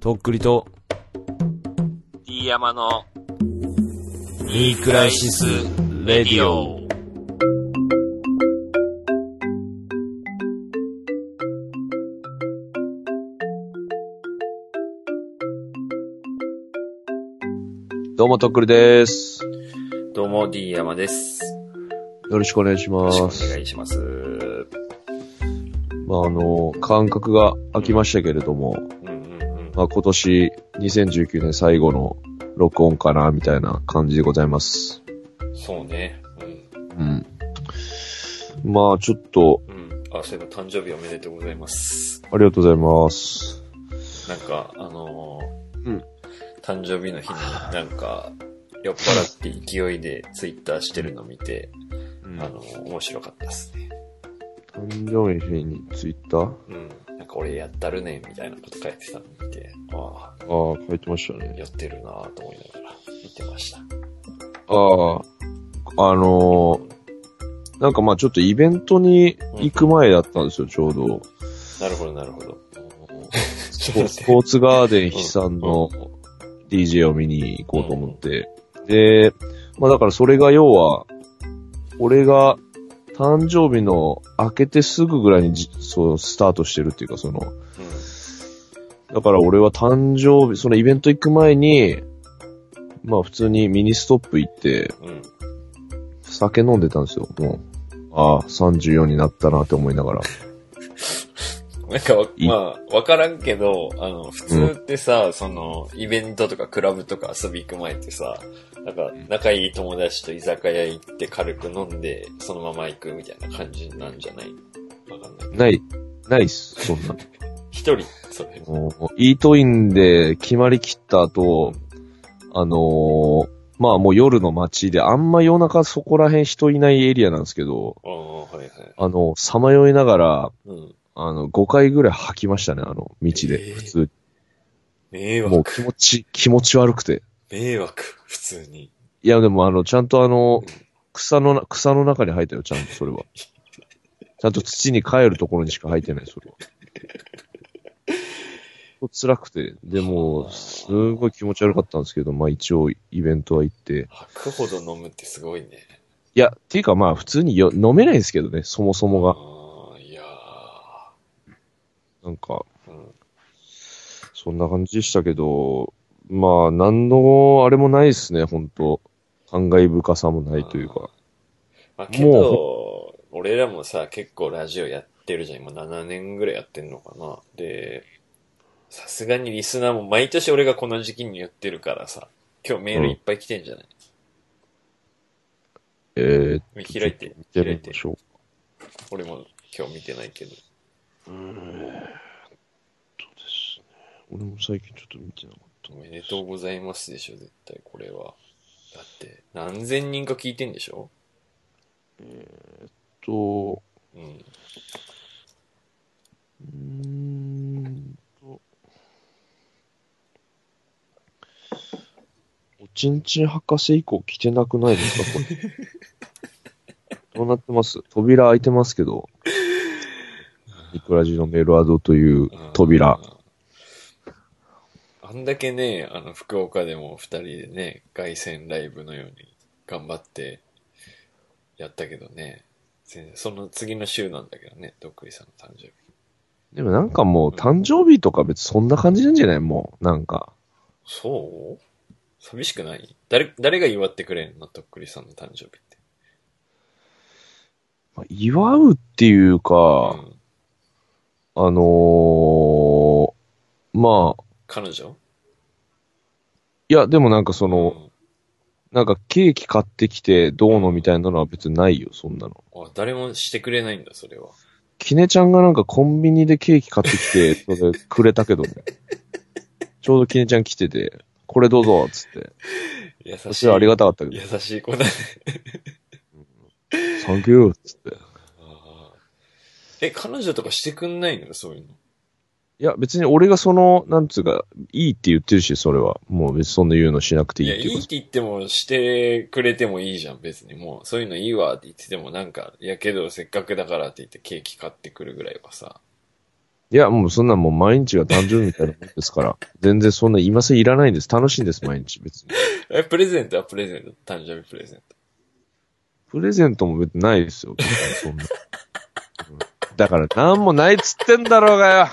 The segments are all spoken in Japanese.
とっくりと、D 山のニークライシス・レディオ。どうも、とっくりです。どうも D 山です。よろしくお願いしよまろしくおす。願いします。まあ、あの、間隔が空きましたけれども。まあ、今年2019年最後の録音かな、みたいな感じでございます。そうね。うん。まあ、ちょっと、うん。うん。あ、そういえば誕生日おめでとうございます。ありがとうございます。なんか、あのーうん誕生日の日になんか、酔っ払って勢いでツイッターしてるの見て、うんあのー面白かったですね。誕生日の日にツイッター？あうん。なんか俺やったるね、みたいなこと書いてたの見て、ああ、あ、書いてましたね。やってるなぁと思いながら見てました。ああ、あのーなんかまあちょっとイベントに行く前だったんですよ、ちょうど。なるほど、なるほど。スポーツガーデン悲惨の DJ を見に行こうと思って。で、まあだからそれが要は、俺が誕生日の明けてすぐぐらいにじそうスタートしてるっていうかその、だから俺は誕生日、そのイベント行く前に、まあ普通にミニストップ行って、うん。うん。酒飲んでたんですよ、もう。ああ、34になったなって思いながら。なんかまあ、わからんけど、あの、普通ってさ、その、イベントとかクラブとか遊び行く前ってさ、なんか、仲いい友達と居酒屋行って軽く飲んで、そのまま行くみたいな感じなんじゃない？わかんない。ない、ないっす、そんな。一人、それ。イートインで決まりきった後、あのーまあもう夜の街であんま夜中そこら辺人いないエリアなんですけど、ああ、はいはい。あの、さまよいながら、うん。あの、5回ぐらい吐きましたね、あの、道で、えー普通迷に。もう惑。気持ち、気持ち悪くて。迷惑、普通に。いや、でもあの、ちゃんとあの、草のな、草の中に生えたよ、ちゃんとそれは。ちゃんと土に帰るところにしか生えてない、それは。辛くて、でも、すごい気持ち悪かったんですけど、まあ一応イベントは行って。吐くほど飲むってすごいね。いや、っていうかまあ普通によ飲めないんですけどね、そもそもが。なんか、ーうん。そんな感じでしたけど、まあ、なんの、あれもないですね、本当感慨深さもないというか。まあ、けど、俺らもさ、結構ラジオやってるじゃん。今7年ぐらいやってんのかな。で、さすがにリスナーも毎年俺がこの時期に言ってるからさ、今日メールいっぱい来てんじゃない、え開いてー、開いてみま。しょう。俺も今日見てないけど。うーん、えーっとですね。俺も最近ちょっと見てなかったおめでとうございますでしょ、絶対これは。だって、何千人か聞いてんでしょ？と、うん。うーんと、おちんちん博士以降来てなくないですか、これ。どうなってます？扉開いてますけど、ニクラジのメロアドという扉。あんだけね、あの、福岡でも二人でね、凱旋ライブのように頑張ってやったけどね、全然その次の週なんだけどね、どっくりさんの誕生日。でもなんかもう誕生日とか別にそんな感じなんじゃない？もう、なんか。そう？寂しくない？誰、誰が祝ってくれんの？どっくりさんの誕生日って。まあ祝うっていうか、うん。あのー、まあ、彼女？いや、でもなんかその、うんなんかケーキ買ってきてどうのみたいなのは別にないよ、そんなの。あ、誰もしてくれないんだ、それは。キネちゃんがなんかコンビニでケーキ買ってきて、それくれたけどね。ちょうどキネちゃん来てて、これどうぞ、つって。優しい。私はありがたかったけど、優しい子だね。サンキュー、つって。え、彼女とかしてくんないのそういうの？いや、別に俺がその、なんつうか、いいって言ってるし、それは。もう別にそんな言うのしなくていいや、いいっていうかいって言ってもしてくれてもいいじゃん、別に。もう、そういうのいいわって言っててもなんか、いやけどせっかくだからって言ってケーキ買ってくるぐらいはさ。いや、もうそんなもう毎日が誕生日みたいなもんですから。全然そんな今更いらないんです。楽しいんです、毎日別に。え、プレゼント？はプレゼント。誕生日プレゼント。プレゼントも別にないですよ。そんな。うんだからなんもないっつってんだろうがよ。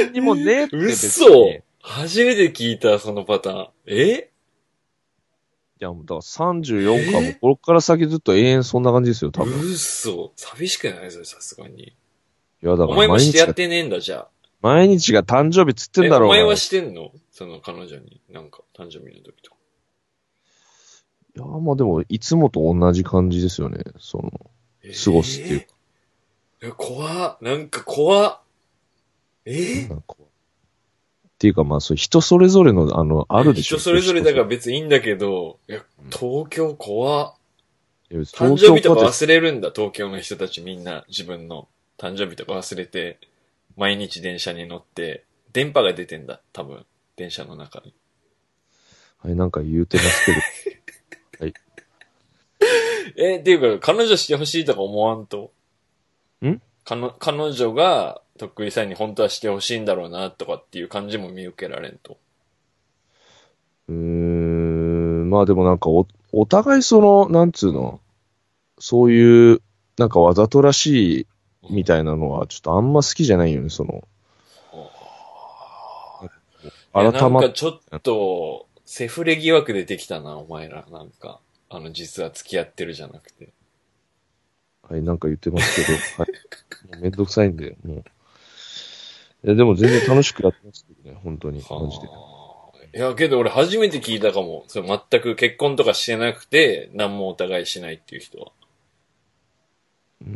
何にもねえって別嘘初めて聞いた、そのパターン。え？や、もうだから34かも、こっから先ずっと永遠そんな感じですよ、多分。い嘘寂しくないそれ、さすがに。や、だおから前もしてやってねえんだ、じゃあ。毎日が誕生日っつってんえだろう。お前はいしてんの？その彼女に。なんか、誕生日の時とか。や、まあでも、いつもと同じ感じですよね。その、過ごすっていうか。怖っ。なんか怖っ。え？なんかっていうかまあ、そう、人それぞれの、あの、あるでしょ。人それぞれだから人別にいいんだけど、いや、東京怖誕生日とか忘れるんだ、東京の人たちみんな自分の誕生日とか忘れて、毎日電車に乗って、電波が出てんだ、多分、電車の中に。はい、なんか言うてますけど。え、っていうか、彼女してほしいとか思わんと？ん彼彼女が、とっくりさんに本当はしてほしいんだろうな、とかっていう感じも見受けられんと。うーん、まあでもなんかお、お互いその、なんつうの、そういう、なんかわざとらしいみたいなのは、ちょっとあんま好きじゃないよね、その。改まっなんかちょっと、セフレ疑惑出てきたな、お前ら。なんか、あの、実は付き合ってるじゃなくて。はい、なんか言ってますけど、はい。もうめんどくさいんで、もう。いや、でも全然楽しくやってますけどね、本当に、マジで。はあいや、けど俺初めて聞いたかも。それ全く結婚とかしてなくて、何もお互いしないっていう人は。うー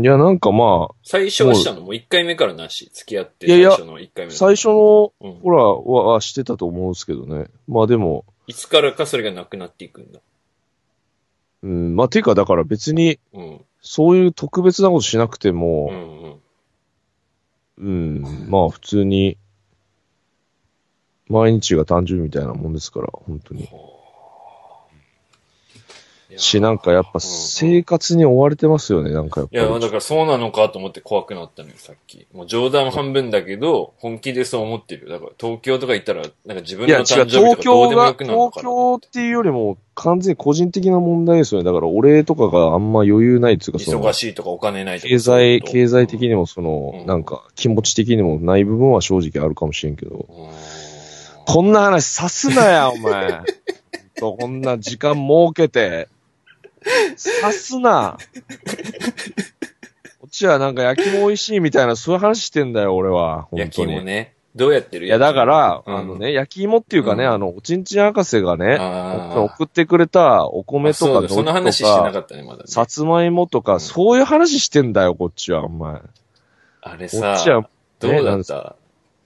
ん、いや、なんかまあ、最初はしたの？もう1回目からなし？付き合っていやいや最初の1回目の最初の、うんほら、は、はしてたと思うんですけどね。まあでも、いつからかそれがなくなっていくんだ。うん、まあていうか、だから別に、そういう特別なことしなくても、うん。うん、まあ普通に、毎日が誕生日みたいなもんですから、本当に。し、なんかやっぱ生活に追われてますよね、なんかやっぱり。いや、だからそうなのかと思って怖くなったのよ、さっき。もう冗談半分だけど、本気でそう思ってるよ。だから東京とか行ったら、なんか自分の誕生日と東京が、かどうでもよくなるかなと思って。京っていうよりも完全に個人的な問題ですよね。だから俺とかがあんま余裕ないっていうか、忙、しいとかお金ないとか。経済、経済的に。にもその、うんなんか気持ち的にもない部分は正直あるかもしれんけど、うんこんな話さすなや、お前。とこんな時間設けて、さすな。こっちはなんか焼きも美味しいみたいな、そういう話してんだよ、俺は。本焼き当に。芋ね。どうやってる?いや、だから、うんあのね、焼き芋っていうかね、うんあの、おちんちん博士がね、あー送ってくれたお米とかあそうだ、その話してなかったね、まだね。さつまいもとか、うんそういう話してんだよ、こっちは、お前。こあれさっちは、どうだった？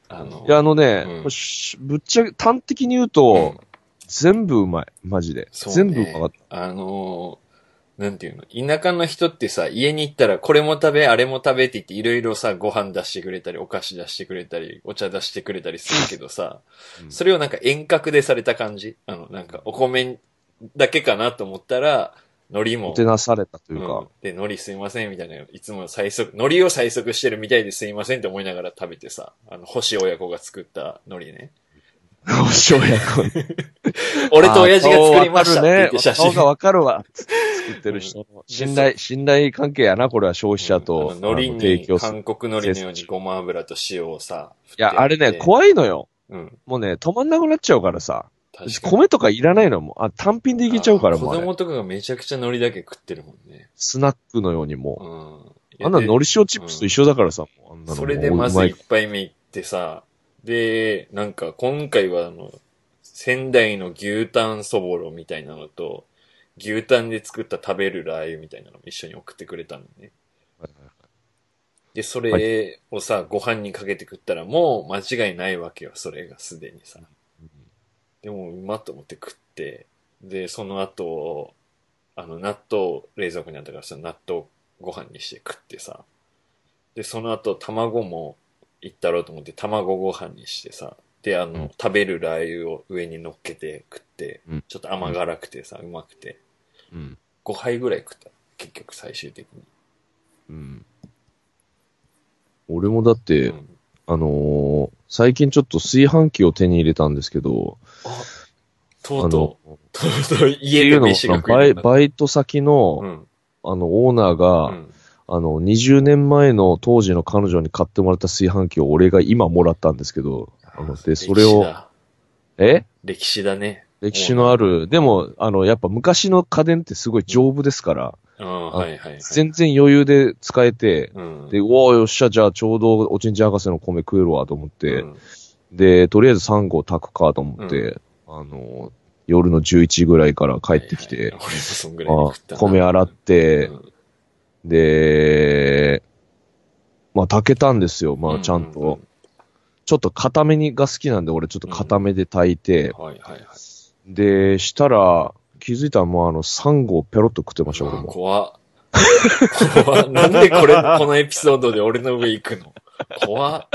あの、いや、あのね、うんしぶっちゃけ、端的に言うと、全部うまい。マジで。そうね全部うまかった。あのーなんていうの？田舎の人ってさ、家に行ったらこれも食べ、あれも食べって言っていろいろさ、ご飯出してくれたり、お菓子出してくれたり、お茶出してくれたりするけどさ、うん。それをなんか遠隔でされた感じ？あの、なんかお米だけかなと思ったら、海苔ももて、なされたといううん。か、で、海苔すいませんみたいな、いつも最速、海苔を最速してるみたいですいませんって思いながら食べてさ、あの、星親子が作った海苔ね。おしょうやこ俺と親父が作りましたって言って写真。顔。がわかるわ。作ってる人の。信頼、信頼関係やな、これは消費者と、あの海苔に提供する。韓国海苔のようにごま油と塩をさ。いや、あれね、い。怖いのよ。うん。もうね、止まんなくなっちゃうからさ。米とかいらないのもうあ、単品でいけちゃうからあも。子供とかがめちゃくちゃ海苔だけ食ってるもんね。スナックのようにうもん。う。あんな海苔塩チップスと一緒だからさ、んもうそれでまず一杯目行ってさ、で、なんか今回はあの、仙台の牛タンそぼろみたいなのと、牛タンで作った食べるラー油みたいなのも一緒に送ってくれたのね。で、それをさ、ご飯にかけて食ったらもう間違いないわけよ、それがすでにさ。でも、うまっと思って食って、で、その後、あの、納豆冷蔵庫にあったからさ、納豆ご飯にして食ってさ、で、その後、卵もいったろうと思って、卵ご飯にしてさ、で、あの、うん。食べるラー油を上に乗っけて食って、うん。ちょっと甘辛くてさ、うまくて、うん。5杯ぐらい食った。結局最終的に。うん。俺もだって、うんあのー最近ちょっと炊飯器を手に入れたんですけど、あ、とうと、う、とうとうって家でいうのも飯が食バイ。バイト先の、うん。あの、オーナーが、うんあの、20年前の当時の彼女に買ってもらった炊飯器を俺が今もらったんですけど、あの、で、それを、歴史だえ？歴史だね。歴史のある、でも、あの、やっぱ昔の家電ってすごい丈夫ですから、うん、はいはいはい。全然余裕で使えて、うん。で、うわよっしゃ、じゃあちょうどおちんちん博士の米食えるわと思って、うん。で、とりあえず3合炊くかと思って、あの、夜の11時ぐらいから帰ってきて、米洗って、うん。で、まあ炊けたんですよ、まあちゃんと。ううちょっと固めにが好きなんで、俺ちょっと固めで炊いて、うんはいはいはい。で、したら、気づいたらもうあの3合ペロッと食ってました、俺あも。怖っ。怖っ。なんでこれ、このエピソードで俺の上行くの？怖っ。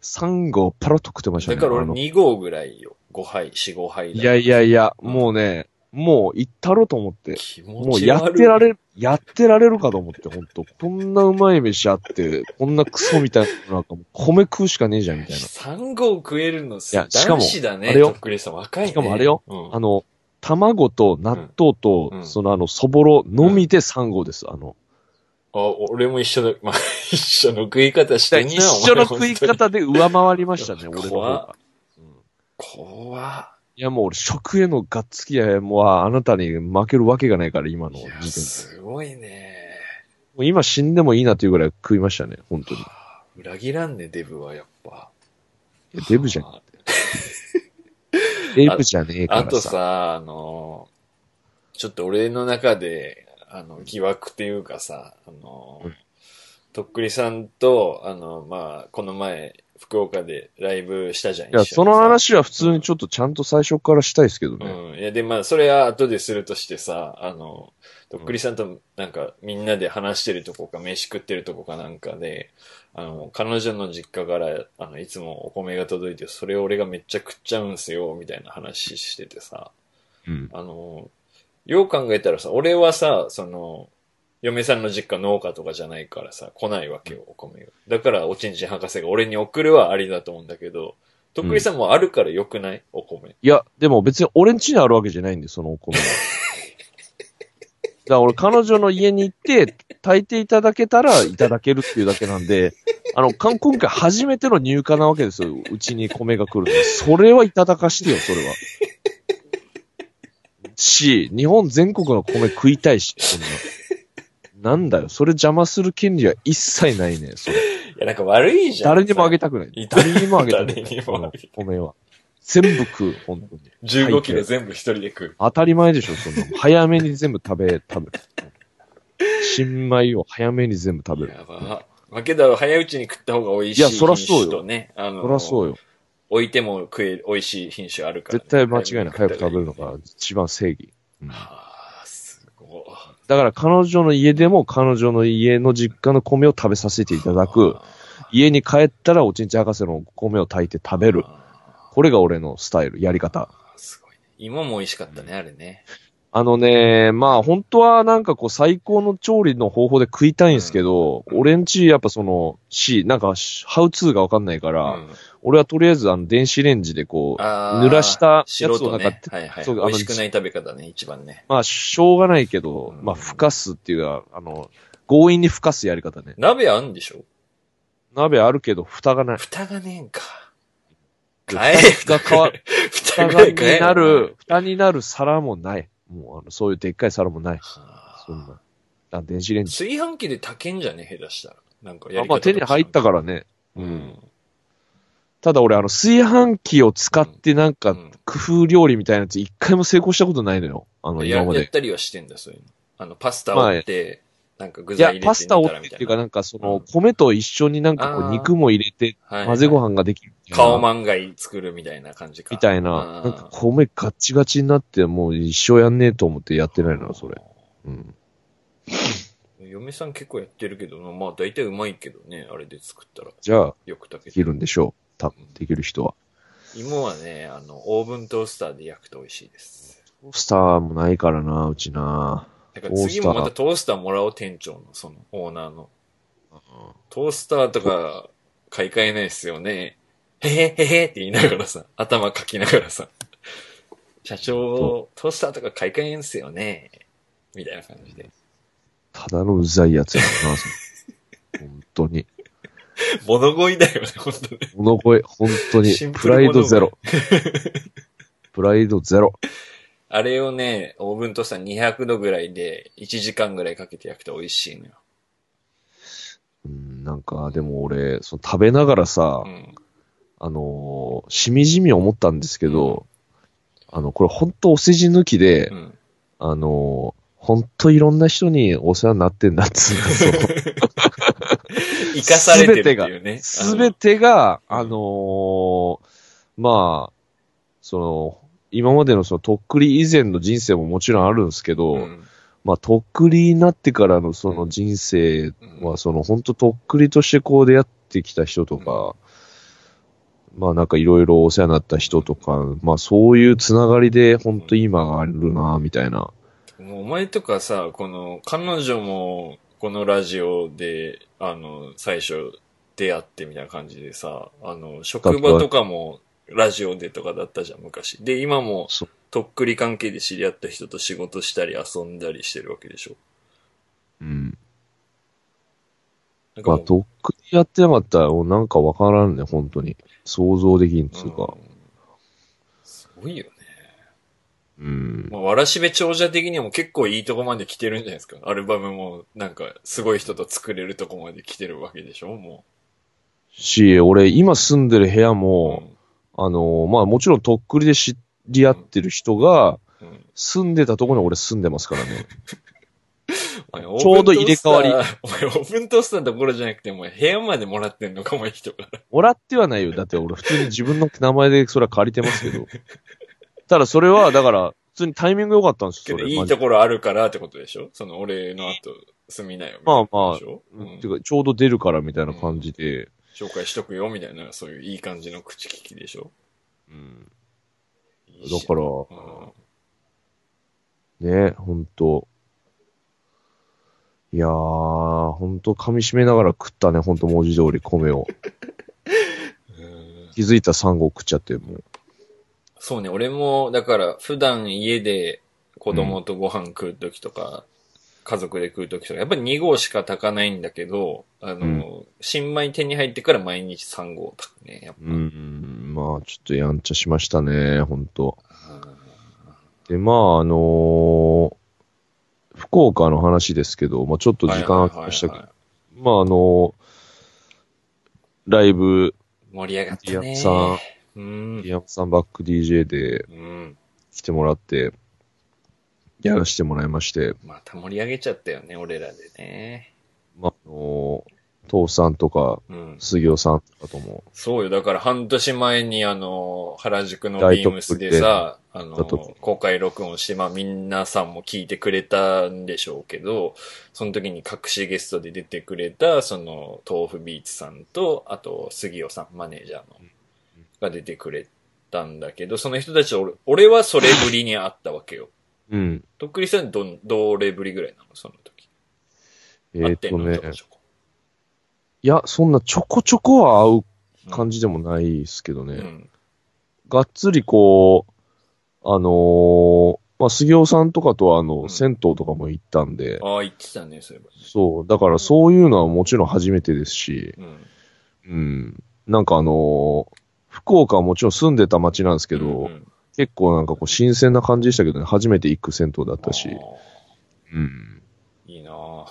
3合ペロッと食ってましたね。だから俺あの2合ぐらいよ。5杯、4、5杯だいやいやいや、うんもうね、もう行ったろと思って。もうやってられる、やってられるかと思って、ほんと。こんなうまい飯あって、こんなクソみたいな、なんかもう米食うしかねえじゃん、みたいな。3合食えるのすいやしかもだね。あれよとっくりさん若いね。しかもあれようんあの、卵と納豆と、うんそのあの、そぼろのみで3合です。あの、あ、俺も一緒だ。まあ、一緒の食い方してんな、一緒の食い方で上回りましたね、俺の方怖っが。うん怖っいやもう俺食へのがっつきや、もうあなたに負けるわけがないから、今の時点で。すごいね。もう今死んでもいいなというぐらい食いましたね、本当に。裏切らんね、デブはやっぱ。やデブじゃん。あ デブじゃねえかあとらさ。さ、あの、ちょっと俺の中で、あの、疑惑っていうかさ、あの、うんとっくりさんと、あの、まあ、この前、福岡でライブしたじゃん。いや、その話は普通にちょっとちゃんと最初からしたいですけどね。うん。いや、で、まあ、それは後でするとしてさ、あの、とっくりさんとなんかみんなで話してるとこか、飯食ってるとこかなんかで、あの、彼女の実家から、あの、いつもお米が届いて、それを俺がめっちゃ食っちゃうんすよ、みたいな話しててさ、うん。あの、よう考えたらさ、俺はさ、その、嫁さんの実家農家とかじゃないからさ、来ないわけよ、お米が。だから、おちんちん博士が俺に送るはありだと思うんだけど、とっくりさんもあるからよくない？お米。いや、でも別に俺ん家にあるわけじゃないんで、そのお米は。だから俺彼女の家に行って、炊いていただけたらいただけるっていうだけなんで、あの、かん今回初めての入荷なわけですよ。うちに米が来る。それはいただかしてよ、それは。し、日本全国の米食いたいし、そんな。なんだよ、それ邪魔する権利は一切ないね、それ。いや、なんか悪いじゃん。誰にもあげたくないい。誰にもあげたくない。誰にもあげたこの米は。全部食う、本当に。15キロ全部一人で食う。当たり前でしょ、そんなの。早めに全部食べ、食べる。新米を早めに全部食べる。やば。まあ、けど、早いうちに食った方が美味しいいやそらそうよね、あの、そりゃそうよ。置いても食える美味しい品種あるから、ね。絶対間違いない。早く食べるのが一番正義。うんはあ。だから彼女の家でも彼女の家の実家の米を食べさせていただく。家に帰ったらおちんち博士の米を炊いて食べる。これが俺のスタイル、やり方。すごいね。芋も美味しかったね、あれね。あのね、まあ本当はなんかこう最高の調理の方法で食いたいんですけど、俺んちやっぱその、し、なんか、ハウツーがわかんないから、うん俺はとりあえずあの電子レンジでこう、濡らしたやつをなんか、ね。はいはい。そう美味しくない食べ方ね、一番ね。まあしょうがないけど、うんまあふかすっていうか、あの、強引にふかすやり方ね。鍋あんでしょ？鍋あるけど蓋がない。蓋がねえんか。え蓋変わ、蓋 蓋ががになる、蓋になる皿もない。もうあの、そういうでっかい皿もない。はそんな。あ電子レンジ。炊飯器で炊けんじゃね？下手したら。なんかやあまあり方とか手に入ったからね。ううんん。ただ俺あの炊飯器を使ってなんかうん工夫料理みたいなやつ一回も成功したことないのよ。あのや今まで。やったりはしてんだ、そういうの。あの、パスタまあをって、なんか具いや材入れて、パスタを煮ったてっていうかなんかそのうん米と一緒になんかこう肉も入れてはい混ぜご飯ができる。顔マンガイ作るみたいな感じか。みたいな。なんか米ガッチガチになってもう一生やんねえと思ってやってないな、それ。うん。嫁さん結構やってるけど、まあ大体うまいけどね、あれで作ったら。じゃあ、よく炊けるんでしょう。多分、できる人は。芋はね、あの、オーブントースターで焼くと美味しいです。トースターもないからな、うちな。だから次もまたトースターもらおう、店長の、その、オーナーの。トースターとか、買い替えないっすよね。へへへへって言いながらさ、頭かきながらさ、社長、トースターとか買い替えんすよね。みたいな感じで。ただのうざいやつやな、本当に。物乞いだよね、本当に。物声、本当に。プライドゼロ。プライドゼロ。あれをね、オーブントースター200度ぐらいで1時間ぐらいかけて焼くと美味しいのよ。うん、なんか、でも俺、その食べながらさ、うん。あのーしみじみ思ったんですけど、あの、これ本当お世辞抜きで、うん。あのー本当いろんな人にお世話になってんだっつうの 生かされてるっていうね。すべてが、あのーまあ、その、今までのそのとっくり以前の人生ももちろんあるんですけど、うん。まあ、とっくりになってからのその人生は、その本当とっくりとしてこう出会ってきた人とか、まあなんかいろいろお世話になった人とか、まあそういうつながりで本当今があるな、みたいな。もうお前とかさ、この、彼女も、このラジオで、あの、最初、出会ってみたいな感じでさ、あの、職場とかも、ラジオでとかだったじゃん、昔。で、今もとっくり関係で知り合った人と仕事したり遊んだりしてるわけでしょ。うん。なんかまあとっくりやってなかったら、なんかわからんね、本当に。想像できんつうか。うんすごいよね。うん。まあ、わらしべ長者的にも結構いいとこまで来てるんじゃないですか。アルバムも、なんか、すごい人と作れるとこまで来てるわけでしょもし、俺今住んでる部屋う。も、あのーまあもちろんとっくりで知り合ってる人が、うんうん住んでたところに俺住んでますからね。お前ちょうど入れ替わりお前、オーブントースターのところじゃなくて、お前、部屋までもらってんのかも、人から。もらってはないよ。だって俺普通に自分の名前でそれは借りてますけど。ただそれは、だから、普通にタイミング良かったんです。けど、いいところあるからってことでしょ？その、俺の後、住みなよ。まあまあうんてかちょうど出るからみたいな感じで。紹介しとくよ、みたいな、そういういい感じの口利きでしょ？うんだから、うんね、ほんと。いやー、ほんと噛み締めながら食ったね、ほんと文字通り米を。うん気づいたサンゴ食っちゃって、もう。そうね、俺も、だから、普段家で子供とご飯食うときとか、家族で食うときとか、やっぱり2合しか炊かないんだけど、あの、新米手に入ってから毎日3合炊くね、やっぱ。うん、まあ、ちょっとやんちゃしましたね、ほんと。うんで、まあ、あのー福岡の話ですけど、まあちょっと時間空きましたけど、まああのーライブ、盛り上がったね。うん。ディアンさんバック DJ でうん。来てもらって、やらせてもらいまして、また盛り上げちゃったよね、俺らでね。まあ、あのー父さんとか、うん。杉尾さんとかとも、そうよ。だから半年前にあの、原宿のビームスでさ、あの公開録音して、まあ皆さんも聞いてくれたんでしょうけど、その時に隠しゲストで出てくれた、その、豆腐ビーツさんと、あと、杉尾さん、マネージャーの、が出てくれたんだけど、その人たち俺、俺はそれぶりに会ったわけよ。うん。とっくりさんどん、どれぶりぐらいなの？その時。えーっとねいや、そんなちょこちょこは会う感じでもないですけどね。うん。がっつりこう、あのーまあ、杉尾さんとかとはあの、うん銭湯とかも行ったんで、ああ、言ってたね、そういえばね。そう、だからそういうのはもちろん初めてですし、うん。うん。なんかあのー福岡はもちろん住んでた街なんですけど、うんうん結構なんかこう新鮮な感じでしたけどね、初めて行く銭湯だったしうん。いいなぁ。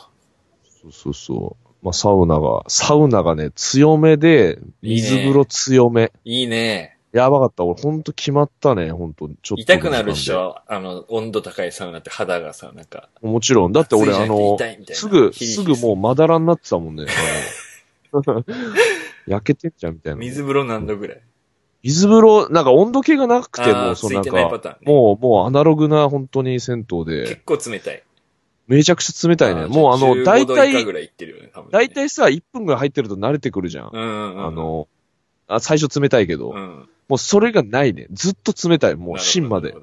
そうそうそう。まあ、サウナが、サウナがね、強めで、水風呂強め。いいね。やばかった。俺ほんと決まったね、ほんと。ちょっと。痛くなるっし。ょ？あの、温度高いサウナって肌がさ、なんか。もちろん。だって俺あのすぐ、すぐもうまだらになってたもんね。焼けてんじゃんみたいな。水風呂何度ぐらい？水風呂、なんか温度計がなくてあも、ーそうなんか。もう、もうアナログな本当に銭湯で結、構冷たい。めちゃくちゃ冷たいね。ーもうあの、15大体。大体さ、1分ぐらい入ってると慣れてくるじゃん。うんうんうん。あの、あ最初冷たいけど、うん。もうそれがないね。ずっと冷たい。もう芯まで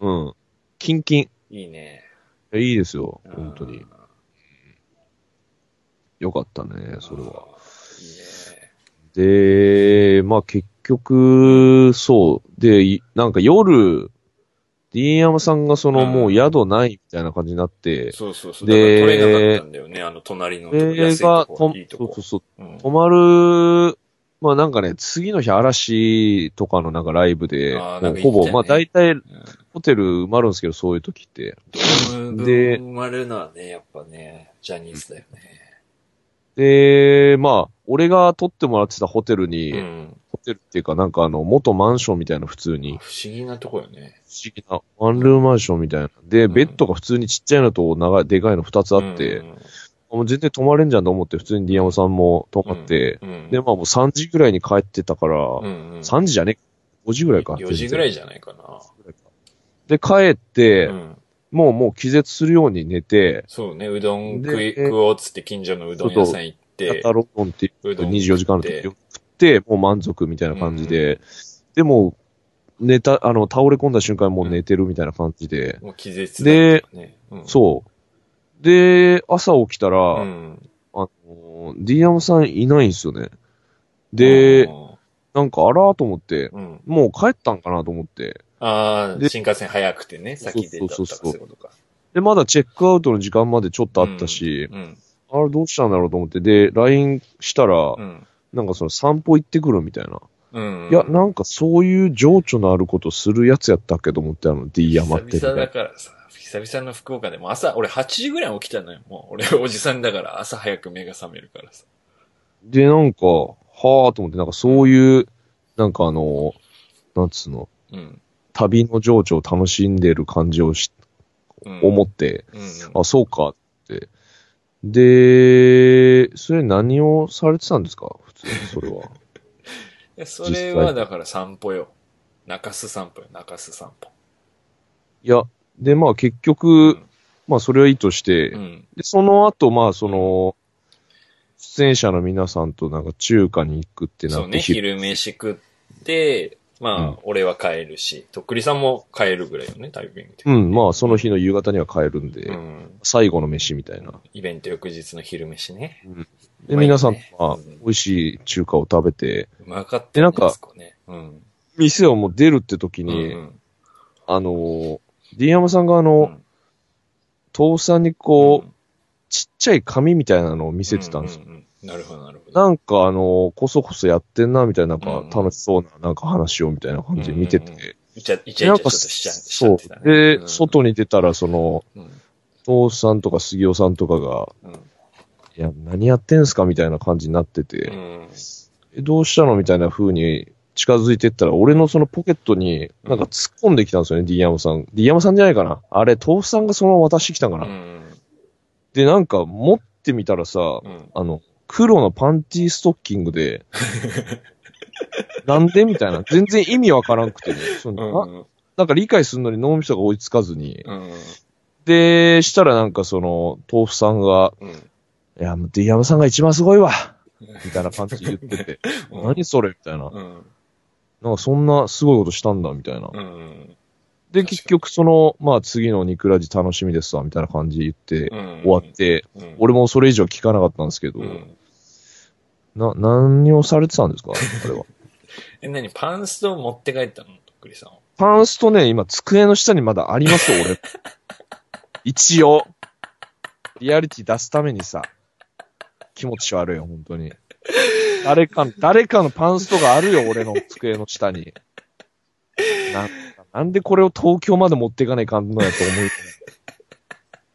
うん。キンキン。いいね。いやいいですよ。本当にうん。。よかったね、それは。いいね。で、まあ結局、そう。で、いなんか夜、D 山さんがそのうんもう宿ないみたいな感じになって、そうそうそう。で取れなかったんだよね、あの隣の安いが、とこ、といいとこそうそう。そう、うん泊まる、まあなんかね、次の日嵐とかのなんかライブで、ほぼ、まあ大体うんホテル埋まるんですけど、そういう時って。ドームで分埋まるのはね、やっぱね、ジャニーズだよね。で、まあ、俺が取ってもらってたホテルに、うん。ホテルっていうかなんかあの、元マンションみたいな普通に、不思議なとこよね。不思議なワンルームマンションみたいな。で、うんベッドが普通にちっちゃいのと長い、でかいの二つあって、うんもう全然泊まれんじゃんと思って、普通にディアマさんも泊まって、うん、で、まあもう3時ぐらいに帰ってたから、うんうん、3時じゃねえ ?5 時ぐらいか。4時ぐらいじじゃないかな。で、帰って、うん。もうもう気絶するように寝て、そうね、うどん食い、で食おうっつって近所のうどん屋さん行って、タロドンっていううどん24時間の時もう満足みたいな感じで、でも、寝た、あの、倒れ込んだ瞬間もう寝てるみたいな感じで、もう気絶ね。うん、そう。で、朝起きたら、うん。あの、D 山さんいないんですよね。で、なんかあらーと思って、うん。もう帰ったんかなと思って。ああ、で新幹線早くてね、先出たったらそうそうそうそういうことか。で、まだチェックアウトの時間までちょっとあったし、うん。あれどうしたんだろうと思って、で、LINE したら、うん。なんかその散歩行ってくるみたいな。うん。いや、なんかそういう情緒のあることするやつやったっけと思って、あの D 山って久々だ。からさ、久々の福岡でも朝、俺8時ぐらいに起きたのよ。もう 俺おじさんだから朝早く目が覚めるからさ。で、なんか、はぁと思って、なんかそういう、なんかあの、なんつうの、うん。旅の情緒を楽しんでる感じをし、うん、思って、うん。あ、そうかって。で、それ何をされてたんですか？普通に、それは。いやそれはだから散歩よ。中洲散歩よ、中洲散歩。いや、で、まあ結う局、ん。まあそれはいいとして、うん。で、その後、まあその、出演者の皆さんとなんか中華に行くってなって、そうね、昼飯食って、まあ、うん俺は帰るし、とっくりさんも帰るぐらいよね、タイミングで。うん、まあその日の夕方には帰るんで、うん。最後の飯みたいな。イベント翌日の昼飯ね。で、うまいよね皆さんと、まあうん、美味しい中華を食べて、うまかったでなんかあそこね。うん。店をもう出るって時うんに、うんあのー、D 山さんがあうの、ん父さんにこう、ちっちゃい紙みたいなのを見せてたんですよ。うううんなるほど、なるほど。なんかあの、こそこそやってんな、みたいな、なんか楽しそうな、なんか話をみたいな感じで見てて。うんうんうんイチャイチでなんか、ャちょっとしちゃしちゃそうってたね。。で、うん。外に出たら、その、うん。父さんとか杉尾さんとかが、うん。いや、何やってんすかみたいな感じになってうて、ん。えどうしたのみたいな風に近づいてったら、俺のそのポケットに、なんか突っ込んできたんですよね、D 山さん。D 山さんじゃないかな。あれ、父さんがそのまま渡してきたんかな、うん。で、なんか持ってみたらさ、うん。あの、黒のパンティーストッキングで、なんでみたいな。全然意味わからんくてね。そのうんななんか理解するのに脳みそが追いつかずに。うんで、したらなんかその、豆腐さんが、うんいや、もう D 山さんが一番すごいわみたいな感じで言ってて、うん何それみたいな。うんなんかそんなすごいことしたんだみたいな。うんで、結局その、まあ次のニクラジ楽しみですわ、みたいな感じで言って、うん終わって、うん俺もそれ以上聞かなかったんですけど、うんな、何をされてたんですか？あれは。え、何？パンスト持って帰ったの？とっくりさんは。パンストね、今机の下にまだありますよ、俺。一応。リアリティ出すためにさ、気持ち悪いよ、本当に。誰か、誰かのパンストがあるよ、俺の机の下に。な、なんでこれを東京まで持っていかないかんのやと思う。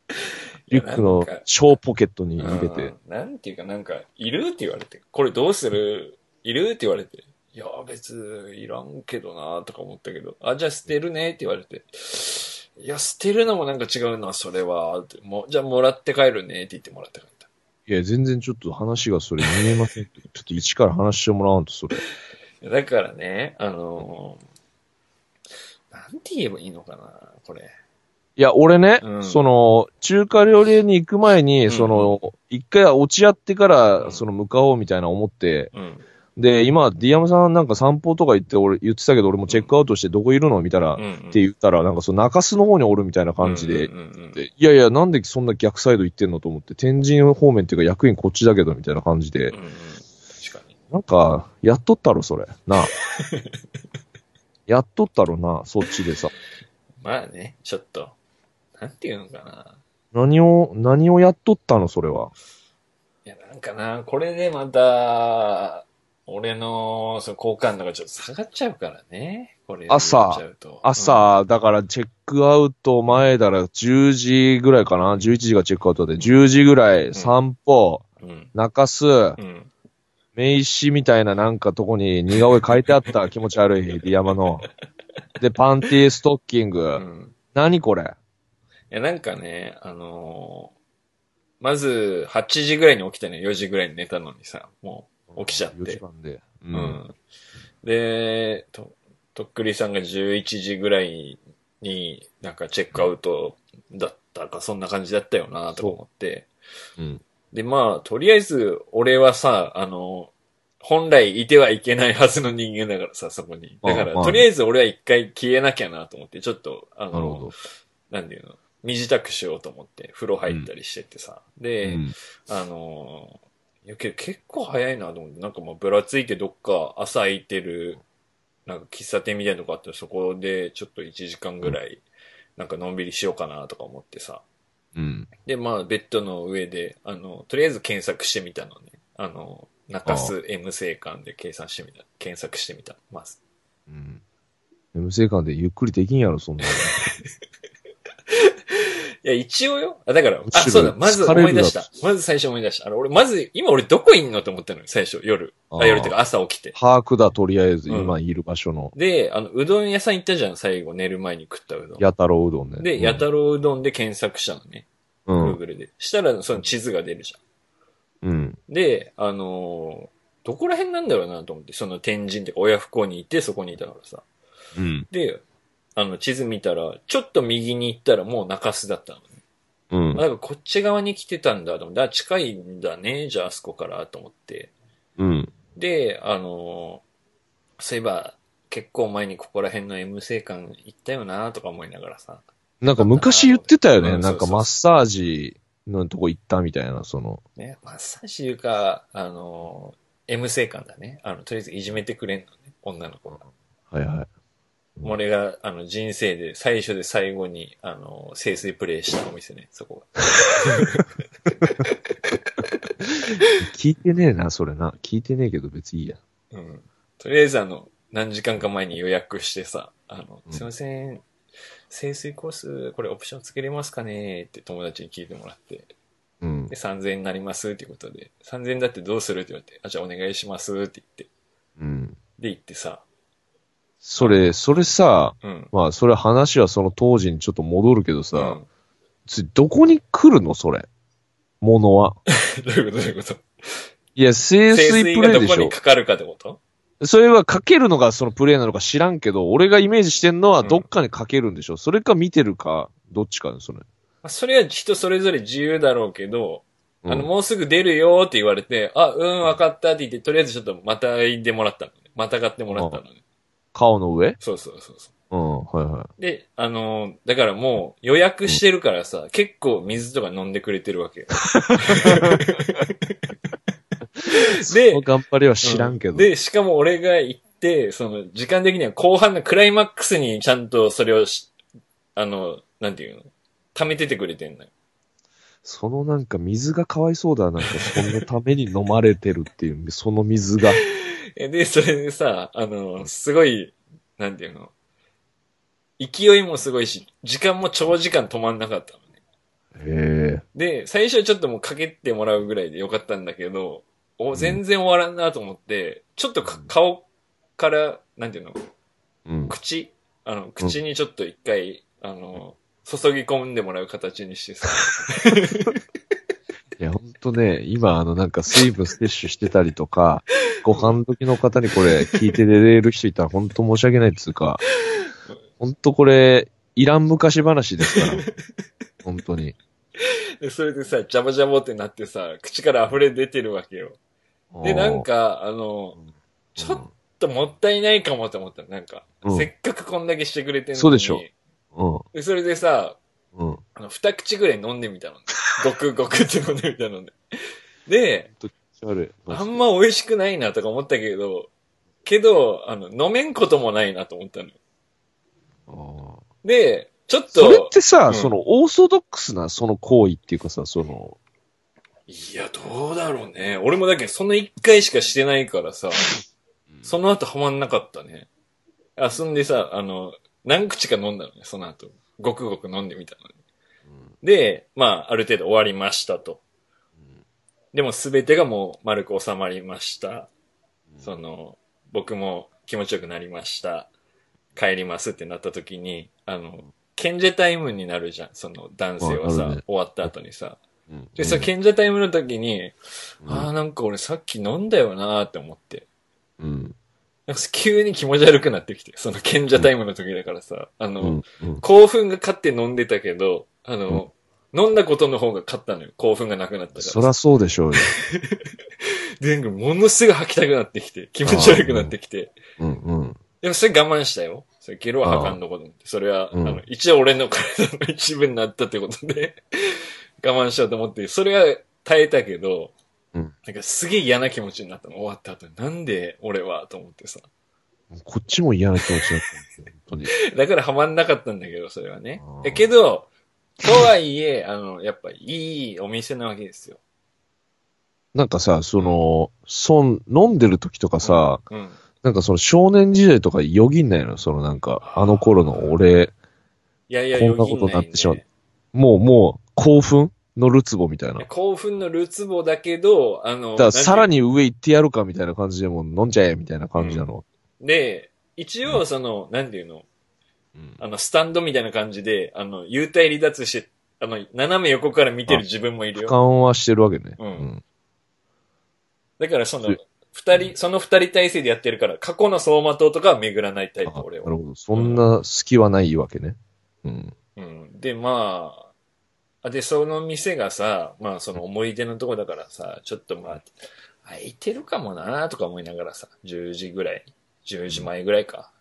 リュックの小ポケットに入れて。うんなんていうか、なんか、いるって言われて、これどうするいるって言われて、いや、別、いらんけどなとか思ったけど、あ、じゃあ捨てるねって言われて、いや、捨てるのもなんか違うな、それは。もうじゃあもらって帰るねって言ってもらって帰った。いや、全然ちょっと話がそれ見えませんちょっと一から話してもらわんと、それ。だからね、あのーなんて言えばいいのかな、これ。いや、俺ね、うんその、中華料理屋に行く前に、んその、一回落ち合ってかうら、んその、向かおうみたいな思って、うん。で、今、ディアムさんなんか散歩とか行って、俺言ってたけど、俺もチェックアウトしてどこいるの？見たら、うん、って言ったら、なんかその中洲の方におるみたいな感じで、うんうんうんでいやいや、なんでそんな逆サイド行ってんの？と思って、天神方面っていうか役員こっちだけど、みたいな感じでうん、うん確かに。なんか、やっとったろ、それ。なあ。やっとったろな、そっちでさ。まあね、ちょっと、なんていうのかな。何を、何をやっとったの、それは。いや、なんかな、これでまた、俺の、その好感度がちょっと下がっちゃうからね。これで朝やっちゃうと、朝、だからチェックアウト前だら10時ぐらいかな ?11 時がチェックアウトで、10時ぐらい散歩、うん。うん。中洲、うん。名刺みたいななんかとこに似顔絵書いてあった気持ち悪い、ディアマの。で、パンティーストッキング。うん。何これ？いや、なんかね、あのーまず、8時ぐらいに起きたのよ。4時ぐらいに寝たのにさ、もう起きちゃっ4時て。間で。う。うんん。で、と、とっくりさんが11時ぐらいになんかチェックアウトだったか、そんな感じだったよな、とか思って。うん。で、まあ、とりあえず、俺はさ、あの、本来いてはいけないはずの人間だからさ、そこに。だから、ああとりあえず俺は一回消えなきゃなと思って、ちょっと、あのなるほど、。なんていうの、身支度しようと思って、風呂入ったりしててさ。で、うんあのーいやけど結構早いなと思って、なんかもうぶらついてどっか朝空いてる、なんか喫茶店みたいなとこあったらそこでちょっと1時間ぐらい、なんかのんびりしようかなとか思ってさ。うん。で、まあベッドの上で、あの、とりあえず検索してみたのね。あの、中洲 M 生館で計算してみた。検索してみた。まず。うん。M 生館でゆっくりできんやろ、そんなの。いや、一応よ。あ、だから、あ、そうだ、まず思い出した。まず最初思い出した。あの、俺、まず、今俺どこいんのと思ったのよ、最初、夜。あ、夜っていうか朝起きて。把握だ、とりあえず、うん今いる場所の。で、あの、うどん屋さん行ったじゃん、最後、寝る前に食ったうどん。やたろううどんね。で、やたろううどんで検索したのね。うん。Google で。したら、その地図が出るじゃうん。ん。で、あのーどこら辺なんだろうなと思って、その天神って親不孝にいて、そこにいたからさ。うん。で、あの、地図見たら、ちょっと右に行ったらもう中洲だったのね。うんあ、。だからこっち側に来てたんだと思って、あ、近いんだね、じゃああそこからと思って。うん。で、あのーそういえば、結構前にここら辺の M 生館行ったよなとか思いながらさ。なんか昔言ってたよね。うんなんかマッサージのとこ行ったみたいな、その。ね、マッサージいうか、あのー M 生館だね。あの、とりあえずいじめてくれんのね、女の子が。はいはい。俺が、あの、人生で最初で最後に、あの、清水プレイしたお店ね、そこが。聞いてねえな、それな。聞いてねえけど別にいいや。うん。とりあえずあの、何時間か前に予約してさ、あの、うんすいません、清水コース、これオプションつけれますかね？って友達に聞いてもらって、うんで、。3000円になりますっていうことで、3000円だってどうするって言われて、あ、じゃあお願いしますって言って、うん。で、行ってさ、それ、それさ、うん。まあ、それ話はその当時にちょっと戻るけどさ、うん、つどこに来るのそれ？ものは？どういうこと？どういうこと？いや、清清水プレイでしょ。にかかるかってこと？それはかけるのがそのプレイなのか知らんけど、俺がイメージしてんのはうんどっかにかけるんでしょ。それか見てるか、どっちかね、それ。まあそれは人それぞれ自由だろうけど、うんあの、もうすぐ出るよって言われて、あ、うん、わかったって言って、とりあえずちょっとまたいでもらったのね。また買ってもらったのね。顔の上？そうそうそうそう。うん、はいはで、あのーだからもう予約してるからさ、結構水とか飲んでくれてるわけよ。での頑張りは知らんけど。うで、しかも俺が行って、その、時間的には後半のクライマックスにちゃんとそれをし、あの、なんていうの？溜めててくれてんのよ。そのなんか水がかわいそうだ。なんかそのために飲まれてるっていう、その水が。えで、それでさ、あの、すごい、なんていうの？勢いもすごいし、時間も長時間止まんなかったのね。へえ。で、最初はちょっともうかけてもらうぐらいでよかったんだけど、お、全然終わらんなと思って、ちょっとか顔から、なんていうの？うん。口？あの、口にちょっと一回、あの、注ぎ込んでもらう形にしてさ。いや、ほんとね、今あのなんか水分摂取してたりとか、ご飯時の方にこれ聞いて寝れる人いたらほんと申し訳ないっつうか、ほんとこれ、いらん昔話ですから。本当に。で、それでさ、ジャバジャボってなってさ、口から溢れ出てるわけよ。で、なんか、あの、ちょっともったいないかもって思ったの。なんか、うんせっかくこんだけしてくれてんのに。そうでしょうん。で、それでさ、うん。あの、二口ぐらい飲んでみたのね。ごくごくって飲んでみたのね。で。あんま美味しくないなとか思ったけど、けど、あの、飲めんこともないなと思ったの。で、ちょっと、それってさ、うんその、オーソドックスな、その行為っていうかさ、その、いや、どうだろうね。俺もだけど、その一回しかしてないからさ、その後ハマんなかったね。あ、そんでさ、あの、何口か飲んだのね、その後。ごくごく飲んでみたのに。で、まあ、ある程度終わりましたと。でも全てがもう丸く収まりました。その、僕も気持ちよくなりました。帰りますってなった時に、あの、賢者タイムになるじゃん。その男性はさ、ね終わった後にさ。うんで、さ、賢者タイムの時に、うんああ、なんか俺さっき飲んだよなーって思って。うん。なんか急に気持ち悪くなってきて、その賢者タイムの時だからさ、あの、うん。うん。興奮が勝って飲んでたけど、あの、飲んだことの方が勝ったのよ。興奮がなくなったから。そらそうでしょうよ。で、なんかものすぐ吐きたくなってきて、気持ち悪くなってきて。うんうん。でもそれ我慢したよ。それゲロは吐かんのこと思って。それは、うんあの、一応俺の体の一部になったってことで、我慢しようと思って、それは耐えたけど、うんなんかすげえ嫌な気持ちになったの。終わった後に。なんで俺はと思ってさ。こっちも嫌な気持ちだったんですよ、本当に。だからハマんなかったんだけど、それはねだけど、とはいえ、あの、やっぱいいお店なわけですよ。なんかさ、その、そん、飲んでる時とかさ、うん。なんかその少年時代とかよぎんないの？そのなんか、あの頃の俺、いやいや、こんなことになってしまうよもうもう興奮？のるつぼみたいな。興奮のるつぼだけど、あの、らさらに。に上行ってやるかみたいな感じでもう飲んじゃえみたいな感じなの。で、一応その、なんていうの、うんあの、スタンドみたいな感じで、あの、幽体離脱して、あの、斜め横から見てる自分もいる俯よ。瞰はしてるわけね。うんだからその、二人、その二人体制でやってるから、過去の走馬灯とかは巡らないタイプ、あ俺は。なるほど。そんな隙はないわけね。うん。うん。で、まあ、あで、その店がさ、まあその思い出のとこだからさ、ちょっとまあ、空いてるかもなとか思いながらさ、10時ぐらい、10時前ぐらいか、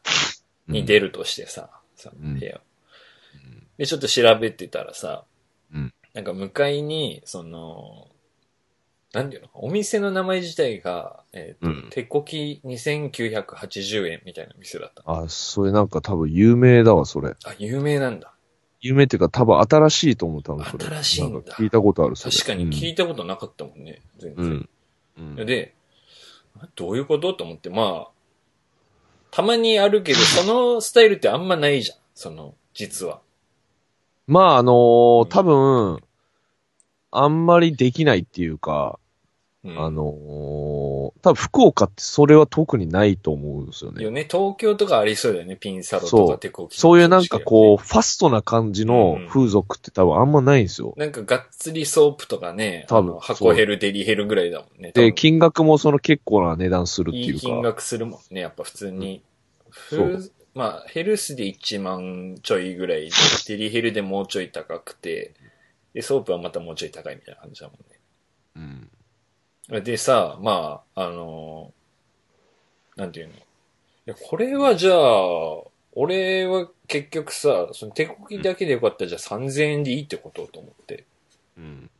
に出るとしてさ、その部屋を。で、ちょっと調べてたらさ、うんなんか向かいに、その、なんていうの？お店の名前自体が、えっ、と、うん手こき2980円みたいな店だった。あ、それなんか多分有名だわ、それ。あ、有名なんだ。有名っていうか多分新しいと思ったの、それ。新しいんだ聞いたことある。確かに聞いたことなかったもんね、全然。うん。うん。で、あどういうことと思って、まあ、たまにあるけど、そのスタイルってあんまないじゃん。その、実は。まあ、あのー多分、あんまりできないっていうか、うん、あのー多分福岡ってそれは特にないと思うんですよね。よね、東京とかありそうだよね、ピンサロとか手こき。そういうなんかこう、ファストな感じの風俗って多分あんまないんですよ。なんかがっつりソープとかね、多分箱ヘル、デリヘルぐらいだもんね。多で、分金額もその結構な値段するっていいうか。い金額するもんね、やっぱ普通に。そうふまあ、ヘルスで1万ちょいぐらいで、デリヘルでもうちょい高くて、で、ソープはまたもうちょい高いみたいな感じだもんね。うん。でさ、まあ、あのなんていうの。いや、これはじゃあ、俺は結局さ、その手こきだけでよかったらじゃあ3000円でいいってことと思って。うん。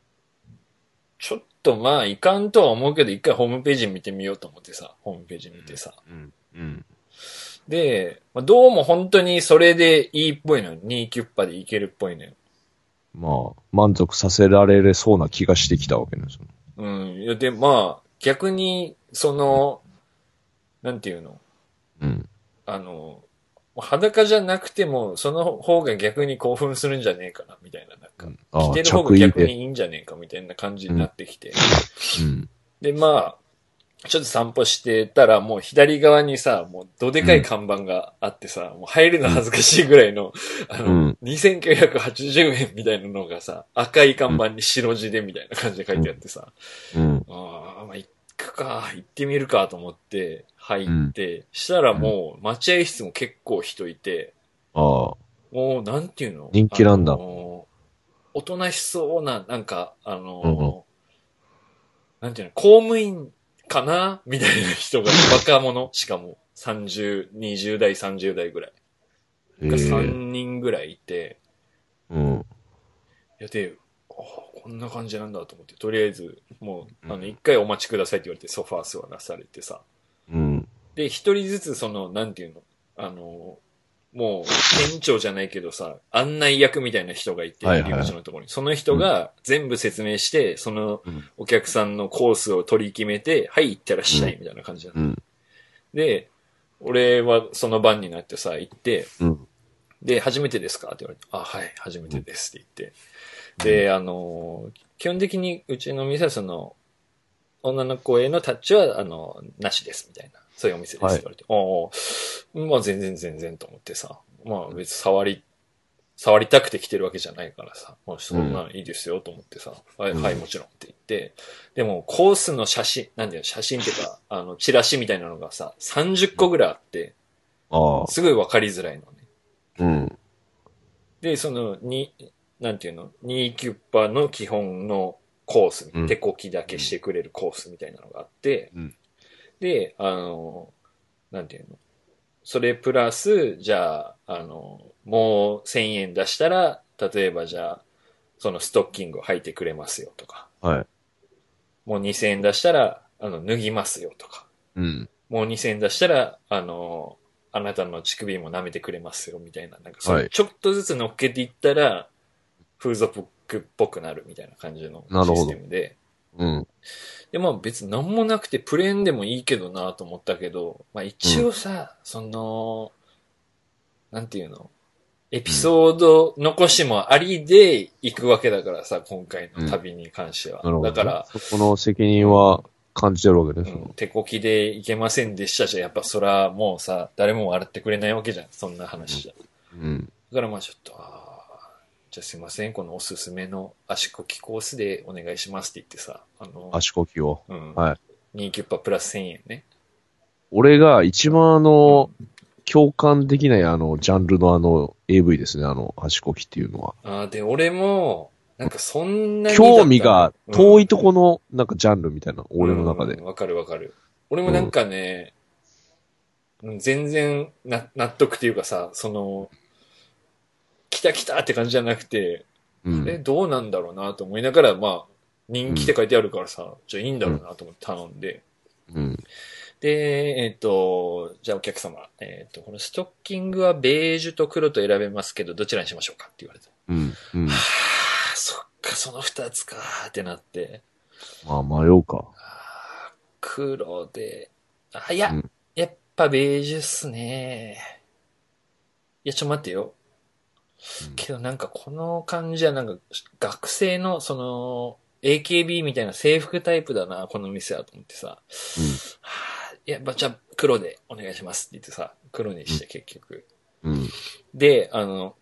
ちょっとまあ、いかんとは思うけど、一回ホームページ見てみようと思ってさ、ホームページ見てさ。うん。うん。で、まあ、どうも本当にそれでいいっぽいのよ。2キュッパでいけるっぽいのよ。まあ、満足させられそうな気がしてきたわけですよ。うん。いや、で、まあ、逆に、その、なんていうの？うん。あの、裸じゃなくても、その方が逆に興奮するんじゃねえかな、みたいな。なんか、着てる方が。逆にいいんじゃねえか、みたいな感じになってきて。うん。で、まあ、ちょっと散歩してたら、もう左側にさ、もうどでかい看板があってさ、もう入るの恥ずかしいぐらいの、あの、うん。2980円みたいなのがさ、赤い看板に白字でみたいな感じで書いてあってさ、うん。ああ、まあ、行くか、行ってみるかと思って、入って、したらもう、待合室も結構人いて、ああ。もう、なんていうの？人気なんだ。おとなしそうな、なんか、あの、なんていうの、公務員かな？みたいな人が、若者、しかも、30、20代、30代ぐらい。がええ3人ぐらいいて、うん。いや、で、あこんな感じなんだと思って、とりあえず、もう、あの、うん一回お待ちくださいって言われてソファー座らされてさ。うん。で、一人ずつその、なんていうの、あの、もう、店長じゃないけどさ、案内役みたいな人がいて、入り口のところに。その人が全部説明して、そのうんお客さんのコースを取り決めて、はい、行ってらっしゃい、みたいな感じだった。うん。で、俺はその番になってさ、行って、うん。で、初めてですか？って言われて、あ、はい、初めてですって言って。で、あの、基本的にうちの店はその、女の子へのタッチは、あの、なしです、みたいな。そういうお店ですって言われて。おーまあ全然全然と思ってさ。まあ別に触り、触りたくて来てるわけじゃないからさ。まあそんなのいいですよと思ってさ。はい、うんはい、もちろんって言って。でも、コースの写真、なんだよ、写真っていうか、あの、チラシみたいなのがさ、30個ぐらいあって、ああ。すごいわかりづらいのね。うん。で、その、に、なんていうの、ニーキュッパの基本のコース、うん手こきだけしてくれるコースみたいなのがあって、うんで、あの、なんていうの、それプラス、じゃあ、あの、もう1000円出したら、例えばじゃあ、そのストッキングを履いてくれますよとか、はい。もう2000円出したら、あの、脱ぎますよとか、うん。もう2000円出したら、あの、あなたの乳首も舐めてくれますよ、みたいな。なんかそのはいちょっとずつ乗っけていったら、風俗っぽくなるみたいな感じのシなるほどステムで。うん。で、まあ別に何もなくてプレーンでもいいけどなと思ったけど、まあ一応さ、その、なんていうの？エピソード残しもありで行くわけだからさ、今回の旅に関しては。なるほど。だから、、そこの責任は感じてるわけですよ。うん手こきでいけませんでしたじゃ、やっぱそらもうさ、誰も笑ってくれないわけじゃん。そんな話じゃ。うん。だからまあちょっと、あーじゃあすいません、このおすすめの足こきコースでお願いしますって言ってさ、あの、足こきを。うん。はい。2キュッパプラス1000円ね。俺が一番あの、共感できないあの、ジャンルのあの、AV ですね、あの、足こきっていうのは。あーで、俺も、なんかそんなに興味が遠いとここの、なんかジャンルみたいな、俺の中で。わかるわかる。俺もなんかね、うん全然な納得っていうかさ、その、来た来たって感じじゃなくて、うん。え、どうなんだろうなと思いながら、まあ、人気って書いてあるからさ、じゃあいいんだろうなと思って頼んで、うん。で、えっ、と、じゃあお客様、えっ、と、このストッキングはベージュと黒と選べますけど、どちらにしましょうかって言われた。うん。うん。はあ、そっか、その二つかってなって、まあ、迷うか。黒で、あ、いや、うんやっぱベージュっすね。いや、ちょ、待ってよ。うんけどなんかこの感じはなんか学生のその AKB みたいな制服タイプだな、この店はと思ってさ。はあ、いや、まあ、じゃあ黒でお願いしますって言ってさ、黒にして結局。うん。うん。で、あの、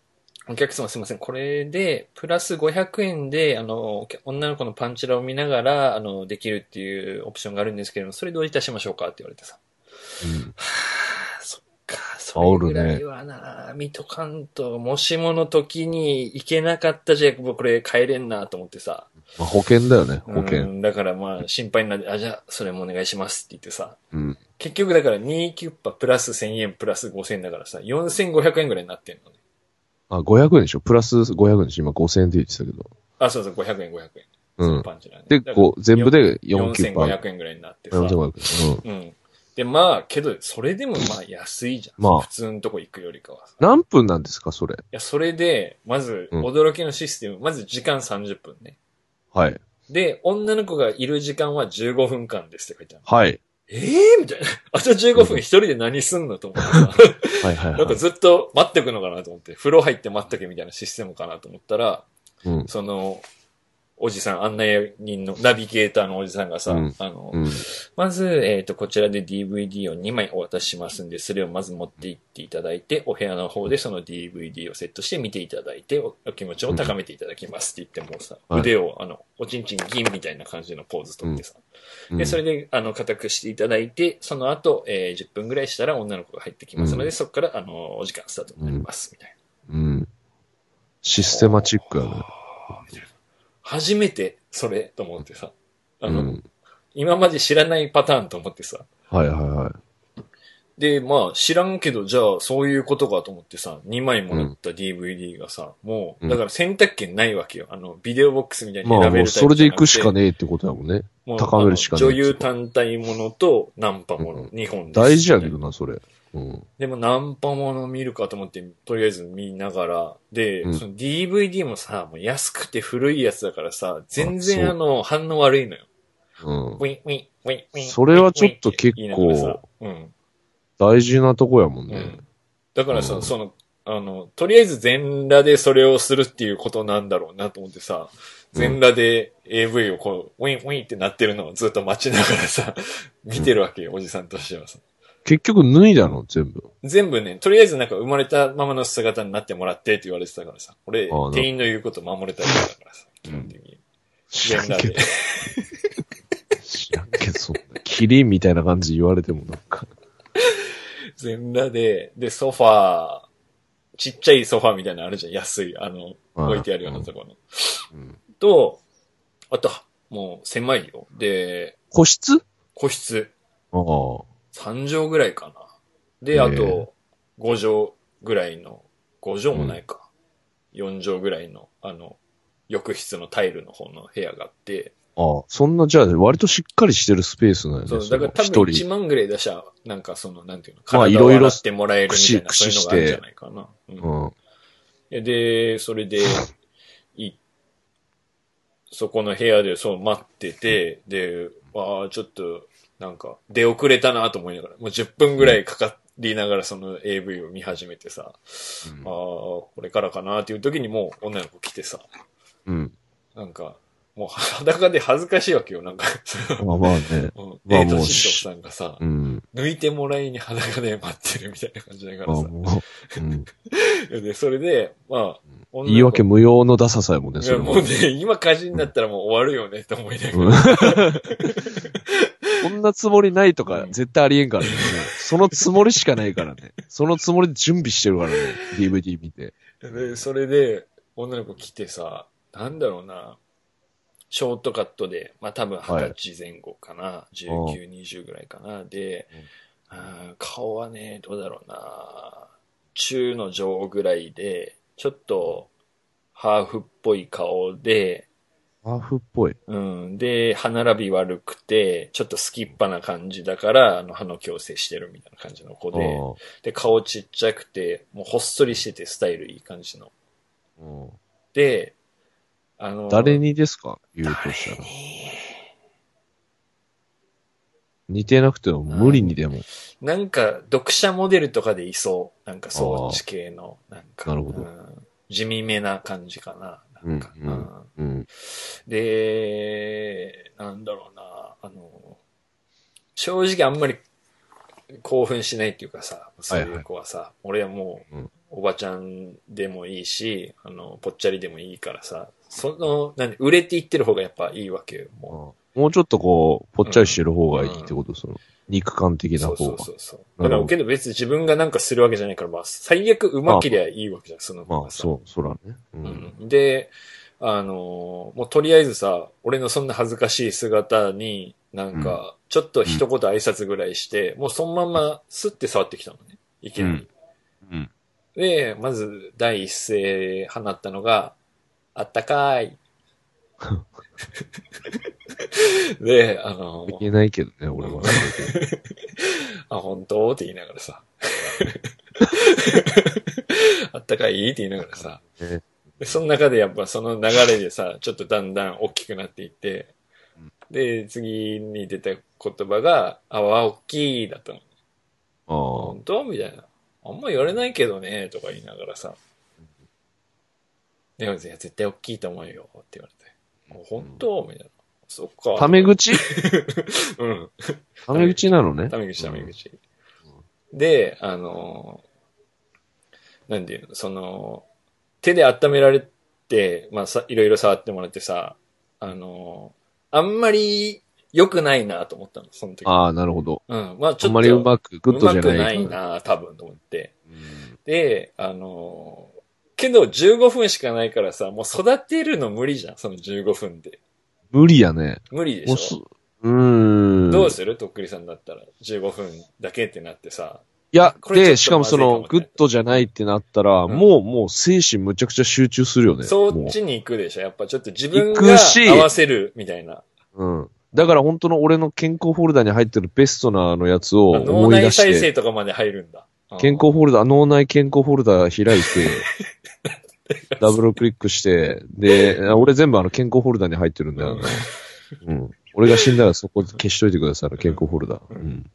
お客様すいません。これで、プラス500円で、あの、女の子のパンチラを見ながら、あの、できるっていうオプションがあるんですけれども、それどういたしましょうかって言われてさ。うん。はあ、か、それぐらいはな、見とかんと、もしもの時に行けなかったじゃ、これ帰れんなと思ってさ。まあ、保険だよね、保う険。んだからまあ、心配になって、あ、じゃあ、それもお願いしますって言ってさ。うん。結局だから2キュッパプラス1000円プラス5000円だからさ、4500円ぐらいになってんのね。あ、500円でしょ？プラス500円でしょ？今5000円って言ってたけど。あ、そうそう、500円、500円。うんパンチラね。で、こう、全部で4キュッパ。4500円ぐらいになってさ。4500円。うん。うん。で、まあ、けど、それでもまあ安いじゃん。まあ普通のとこ行くよりかは何分なんですか、それ？や、それで、まず、うん驚きのシステム、まず時間30分ね。はい。で、女の子がいる時間は15分間ですって書いてある。はい。ええー、みたいな。あと15分一人で何すんのと思ってさ。はいはいなんかはい。ずっと待ってくのかなと思って、風呂入って待っとけみたいなシステムかなと思ったら、うん。その、おじさん、案内人の、ナビゲーターのおじさんがさ、うんあの、うん。まず、えっ、と、こちらで DVD を2枚お渡ししますんで、それをまず持って行っていただいて、お部屋の方でその DVD をセットして見ていただいて、おお気持ちを高めていただきますって言ってもさ、はい腕を、あの、おちんちん銀みたいな感じのポーズとってさ、うんで、それで、あの、固くしていただいて、その後、えー10分ぐらいしたら女の子が入ってきますので、うんそこから、あの、お時間スタートになります、みたいな。うん。システマチックやね。初めて、それ、と思ってさ、あの、うん。今まで知らないパターンと思ってさ、はいはいはい。で、まあ知らんけど、じゃあそういうことかと思ってさ、2枚もらった DVD がさ、もう、うんだから選択権ないわけよ。あの、ビデオボックスみたいにまあ選べるタイプもうそれで行くしかねねえってことだもんね。もう高めるしかねえ女優単体ものとナンパもの、うん2本です大事やけどな、それ。うん。でもナンパもの見るかと思って、とりあえず見ながら、で、うんその DVD もさ、もう安くて古いやつだからさ、全然あの、反応悪いのよ。うん。ウィン、ウィン、ウィン、ウィン。それはちょっと結うん。大事なとこやもんね。うん。だからさ、うんその、あの、とりあえず全裸でそれをするっていうことなんだろうなと思ってさ、全裸で AV をこう、ウィンウィンってなってるのをずっと待ちながらさ、見てるわけよ、おじさんとしてはさ。結局脱いだの、全部。全部ね、とりあえずなんか生まれたままの姿になってもらってって言われてたからさ、俺店員の言うこと守れたりだからさ、基本的に。知らんけど。知らんけど、そんな。キリンみたいな感じ言われてもなんか。全裸で、で、ソファー、ちっちゃいソファーみたいなのあるじゃん、安い、あの、うん置いてあるようなところの。うんと、あと、もう狭いよ。で、個室？個室、ああ。3畳ぐらいかな。で、あと、5畳ぐらいの、5畳もないか。4畳ぐらいの、あの、浴室のタイルの方の部屋があって、ああ、そんな、じゃあ、割としっかりしてるスペースなんやね。そう、だから多分1一人。万ぐらい出したら、なんかその、なんていうの、まあ体をいろいろ洗ってもらえるみたいな、そういうのがあるんじゃないかな。うんで、それで、い、そこの部屋でそう待ってて、で、ああ、ちょっと、なんか、出遅れたなと思いながら、もう10分ぐらいかかりながらその AV を見始めてさ、ああ、これからかなっていう時にもう女の子来てさ、うん。なんか、もう裸で恥ずかしいわけよ、なんか。まあまあね。うん、まあ A ともう師匠さんがさ、うん。抜いてもらいに裸で待ってるみたいな感じだからさ。まあもう、うん。で、それで、まあ、言い訳無用のダサさやもんね、それもうね、今火事になったらもう終わるよねって思いながうんら。こんなつもりないとかうん絶対ありえんからね。そのつもりしかないからね。そのつもりで準備してるからね。DVD 見て。で、それで、女の子来てさ、なんだろうな、ショートカットで、まあ多分はい二十歳前後かな、19、20ぐらいかな。で、顔はね、どうだろうな、中の上ぐらいで、ちょっと、ハーフっぽい顔で、ハーフっぽい。うん。で、歯並び悪くて、ちょっとスキッパな感じだから、あの、歯の矯正してるみたいな感じの子あで、で、顔ちっちゃくて、もうほっそりしててスタイルいい感じの。で、あの、誰にですか？言うとしたら。似てなくても無理にでも。なんか、読者モデルとかでいそう。なんか、そっち系の、なんか、なるほどうん地味めな感じかな。なんか、うんうんうん。で、なんだろうな、あの、正直あんまり興奮しないっていうかさ、そういう子はさ、俺はもう、うんおばちゃんでもいいし、あの、ぽっちゃりでもいいからさ、その、何、売れていってる方がやっぱいいわけよ、ももうちょっとこう、ぽっちゃりしてる方がいいってこと、その、肉感的う。そうそうな方が。そうそう。だから、けど別に自分がなんかするわけじゃないから、まあ、最悪うまけりゃいいわけじゃん、その子まあ。そう、そらね。うん。うんで、あのーもうとりあえずさ、俺のそんな恥ずかしい姿に、なんか、ちょっと一言挨拶ぐらいして、もうそのままスッて触ってきたのね。いきなり。うん。で、まず第一声放ったのが、あったかーい。で、あのー言えないけどね、俺は。あ、本当？って言いながらさ。あったかい？って言いながらさ。ねで、その中でやっぱその流れでさ、ちょっとだんだん大きくなっていって、で、次に出た言葉が、あわ大きいだったの。ああ。本当？みたいな。あんま言われないけどね、とか言いながらさ。でも、いや、絶対大きいと思うよ、って言われて。もう本当？みたいな。そっか。タメ口？うん。タメ口なのね。タメ口、タメ口。で、あの、なんていうの、その、手で温められて、まあさ、いろいろ触ってもらってさ、あの、あんまり良くないなと思ったの、その時。ああ、なるほど。うん。まあちょっと、あんまりうまく、グッドじゃない。うまくないな多分と思って。うんで、あの、けど15分しかないからさ、もう育てるの無理じゃん、その15分で。無理やね。無理でしょ？うーん。どうする？とっくりさんだったら、15分だけってなってさ。いや、で、しかもその、グッドじゃないってなったら、んもう、もう精神むちゃくちゃ集中するよね。そっもちに行くでしょやっぱちょっと自分行がくし合わせるみたいな。う。うん。だから本当の俺の健康フォルダに入ってるベストなあのやつをあ脳思い出内再して、生とかまで入るんだ。うん健康フォルダ、脳内健康フォルダ開いて、ダブルクリックして、で、俺全部あの健康フォルダに入ってるんだよ。うん。俺が死んだらそこ消しといてください、あの健康フォルダ。うん。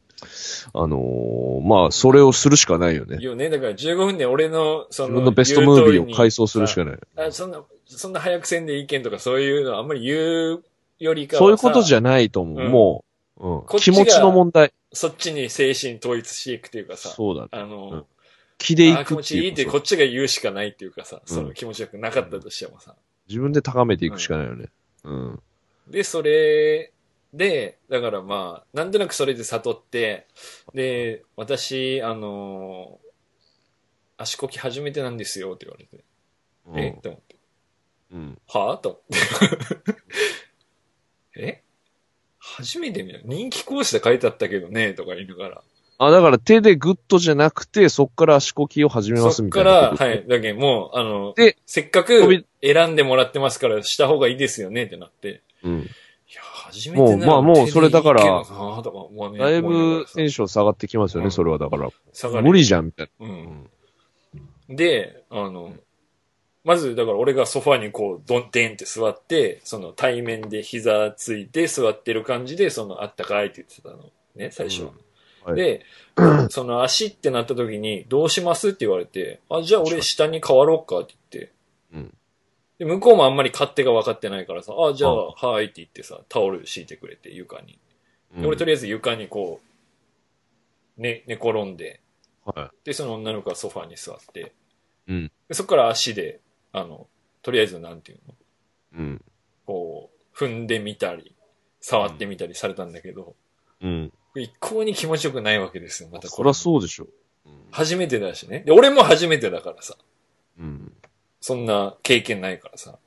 あのーまあ、それをするしかないよね。よね。だから15分で俺の、その、自分のベストムービーを回想するしかない。あそんな、そんな早くせんでいいけんとかそういうのあんまり言うよりかはさそういうことじゃないと思う。うんもう、うん気持ちの問題。そっちに精神統一していくっていうかさ。そうだね。あの、うん気でいくっていう持ちいいってこっちが言うしかないっていうかさ、うんその気持ちよくなかったとしてもさ。自分で高めていくしかないよね。うん。で、それで、だからまあ、なんとなくそれで悟って、で、私、あのー足こき初めてなんですよって言われて、うんえ？って思って、うん。はぁと思って。え？初めて見た人気講師で書いてあったけどね、とか言いながら。あ、だから手でグッドじゃなくて、そっから足こきを始めますそっみたから、いなこと？はい。だけどもう、あの、でせっかく選んでもらってますからした方がいいですよねってなって。うん。もうまあもうそれだからだいぶテンション下がってきますよね、うんそれはだから。下がる無理じゃん、みたいうん。で、あの、まず、だから俺がソファにこう、ドン、デンって座って、その対面で膝ついて座ってる感じで、その、あったかいって言ってたの。ね、最初は。うんはいで、その足ってなった時に、どうしますって言われて、あ、じゃあ俺下に変わろうかって言って。うんで、向こうもあんまり勝手が分かってないからさ、あ、じゃあ、あはいって言ってさ、タオル敷いてくれて、床に。俺とりあえず床にこう、ね、寝転んで、はで、その女の子がソファに座って、うんでそこから足で、あの、とりあえずなんていうの、い。うん。こう、踏んでみたり、触ってみたりされたんだけど、うん。一向に気持ちよくないわけですよ、またこれそりゃ。そうでしょ。初めてだしね。で、俺も初めてだからさ、うん。そんな経験ないからさ。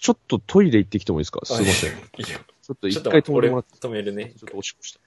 ちょっとトイレ行ってきてもいいですか？すいません。いいよ。ちょっと一回止めてもらって。止めるね。ちょっとおしっこした。